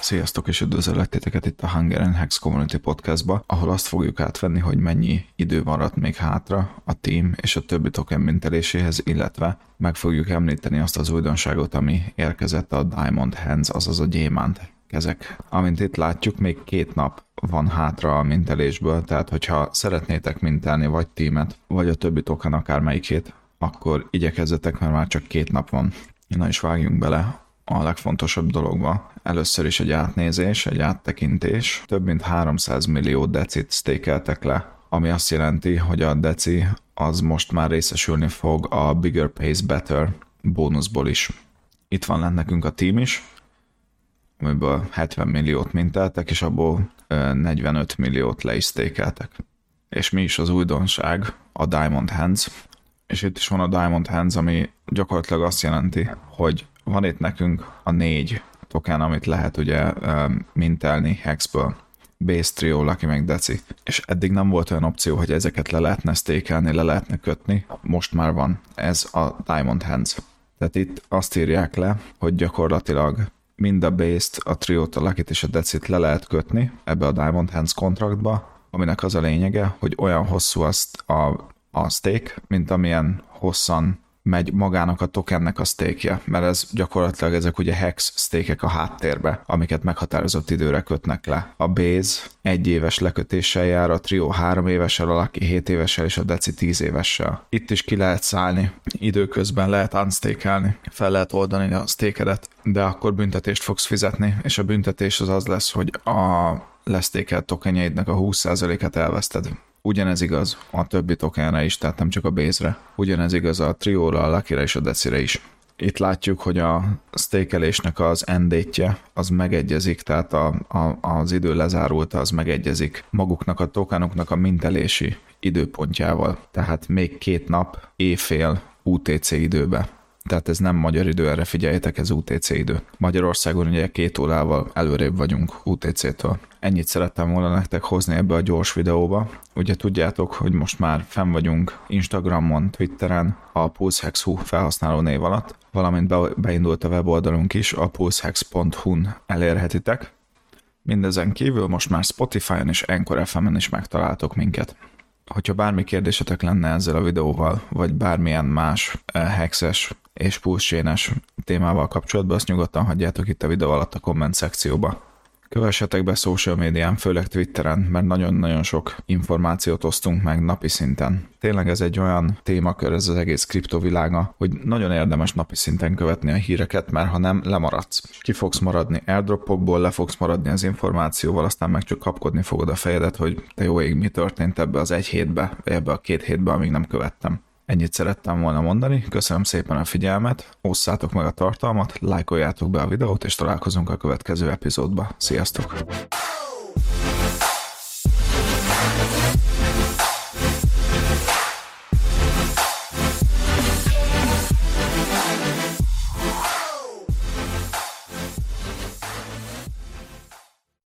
Sziasztok és üdvözöllek titeket itt a Hunger and Hex Community Podcastba, ahol azt fogjuk átvenni, hogy mennyi idő maradt még hátra a team és a többi token minteléséhez, illetve meg fogjuk említeni azt az újdonságot, ami érkezett a Diamond Hands, azaz a gyémánt kezek. Amint itt látjuk, még két nap van hátra a mintelésből, tehát hogyha szeretnétek mintelni vagy tímet, vagy a többi token akármelyikét, akkor igyekezzetek, mert már csak két nap van. Na is vágjunk bele a legfontosabb dologba. Először is egy átnézés, egy áttekintés. Több mint 300 millió decit stékeltek le, ami azt jelenti, hogy a deci az most már részesülni fog a Bigger Pays Better bónuszból is. Itt van lent nekünk a team is, amiből 70 milliót minteltek, és abból 45 milliót le is stékeltek. És mi is az újdonság? A Diamond Hands. És itt is van a Diamond Hands, ami gyakorlatilag azt jelenti, hogy van itt nekünk a négy token, amit lehet ugye mintelni Hexből. Base, Trio, Lucky meg Deci. És eddig nem volt olyan opció, hogy ezeket le lehetne stékelni, le lehetne kötni. Most már van. Ez a Diamond Hands. Tehát itt azt írják le, hogy gyakorlatilag mind a base-t, a triót, a lucky és a decit le lehet kötni ebbe a Diamond Hands kontraktba, aminek az a lényege, hogy olyan hosszú azt a, a stake, mint amilyen hosszan megy magának a tokennek a stake mert ez gyakorlatilag ezek ugye hex stékek a háttérbe, amiket meghatározott időre kötnek le. A base egy éves lekötéssel jár, a trio három évessel, a lucky 7 évessel és a deci 10 évessel. Itt is ki lehet szállni, időközben lehet unstakelni, fel lehet oldani a stékedet, de akkor büntetést fogsz fizetni, és a büntetés az az lesz, hogy a lesztékelt tokenjeidnek a 20%-et elveszted. Ugyanez igaz a többi tokenre is, tehát nem csak a base-re. Ugyanez igaz a trióra, a lucky és a decire is. Itt látjuk, hogy a stakelésnek az endétje az megegyezik, tehát a, a, az idő lezárulta, az megegyezik maguknak a tokenoknak a mintelési időpontjával. Tehát még két nap, éjfél UTC időbe tehát ez nem magyar idő, erre figyeljetek, ez UTC idő. Magyarországon ugye két órával előrébb vagyunk UTC-től. Ennyit szerettem volna nektek hozni ebbe a gyors videóba. Ugye tudjátok, hogy most már fenn vagyunk Instagramon, Twitteren, a PulseHex.hu felhasználó név alatt, valamint be, beindult a weboldalunk is, a pulsehex.hu-n elérhetitek. Mindezen kívül most már Spotify-on és Anchor FM-en is megtaláltok minket hogyha bármi kérdésetek lenne ezzel a videóval, vagy bármilyen más hexes és pulsénes témával kapcsolatban, azt nyugodtan hagyjátok itt a videó alatt a komment szekcióba. Kövessetek be social médián, főleg Twitteren, mert nagyon-nagyon sok információt osztunk meg napi szinten. Tényleg ez egy olyan témakör, ez az egész kriptovilága, hogy nagyon érdemes napi szinten követni a híreket, mert ha nem, lemaradsz. Ki fogsz maradni airdropokból, le fogsz maradni az információval, aztán meg csak kapkodni fogod a fejedet, hogy te jó ég, mi történt ebbe az egy hétbe, ebbe a két hétbe, amíg nem követtem. Ennyit szerettem volna mondani, köszönöm szépen a figyelmet, osszátok meg a tartalmat, lájkoljátok be a videót, és találkozunk a következő epizódba. Sziasztok!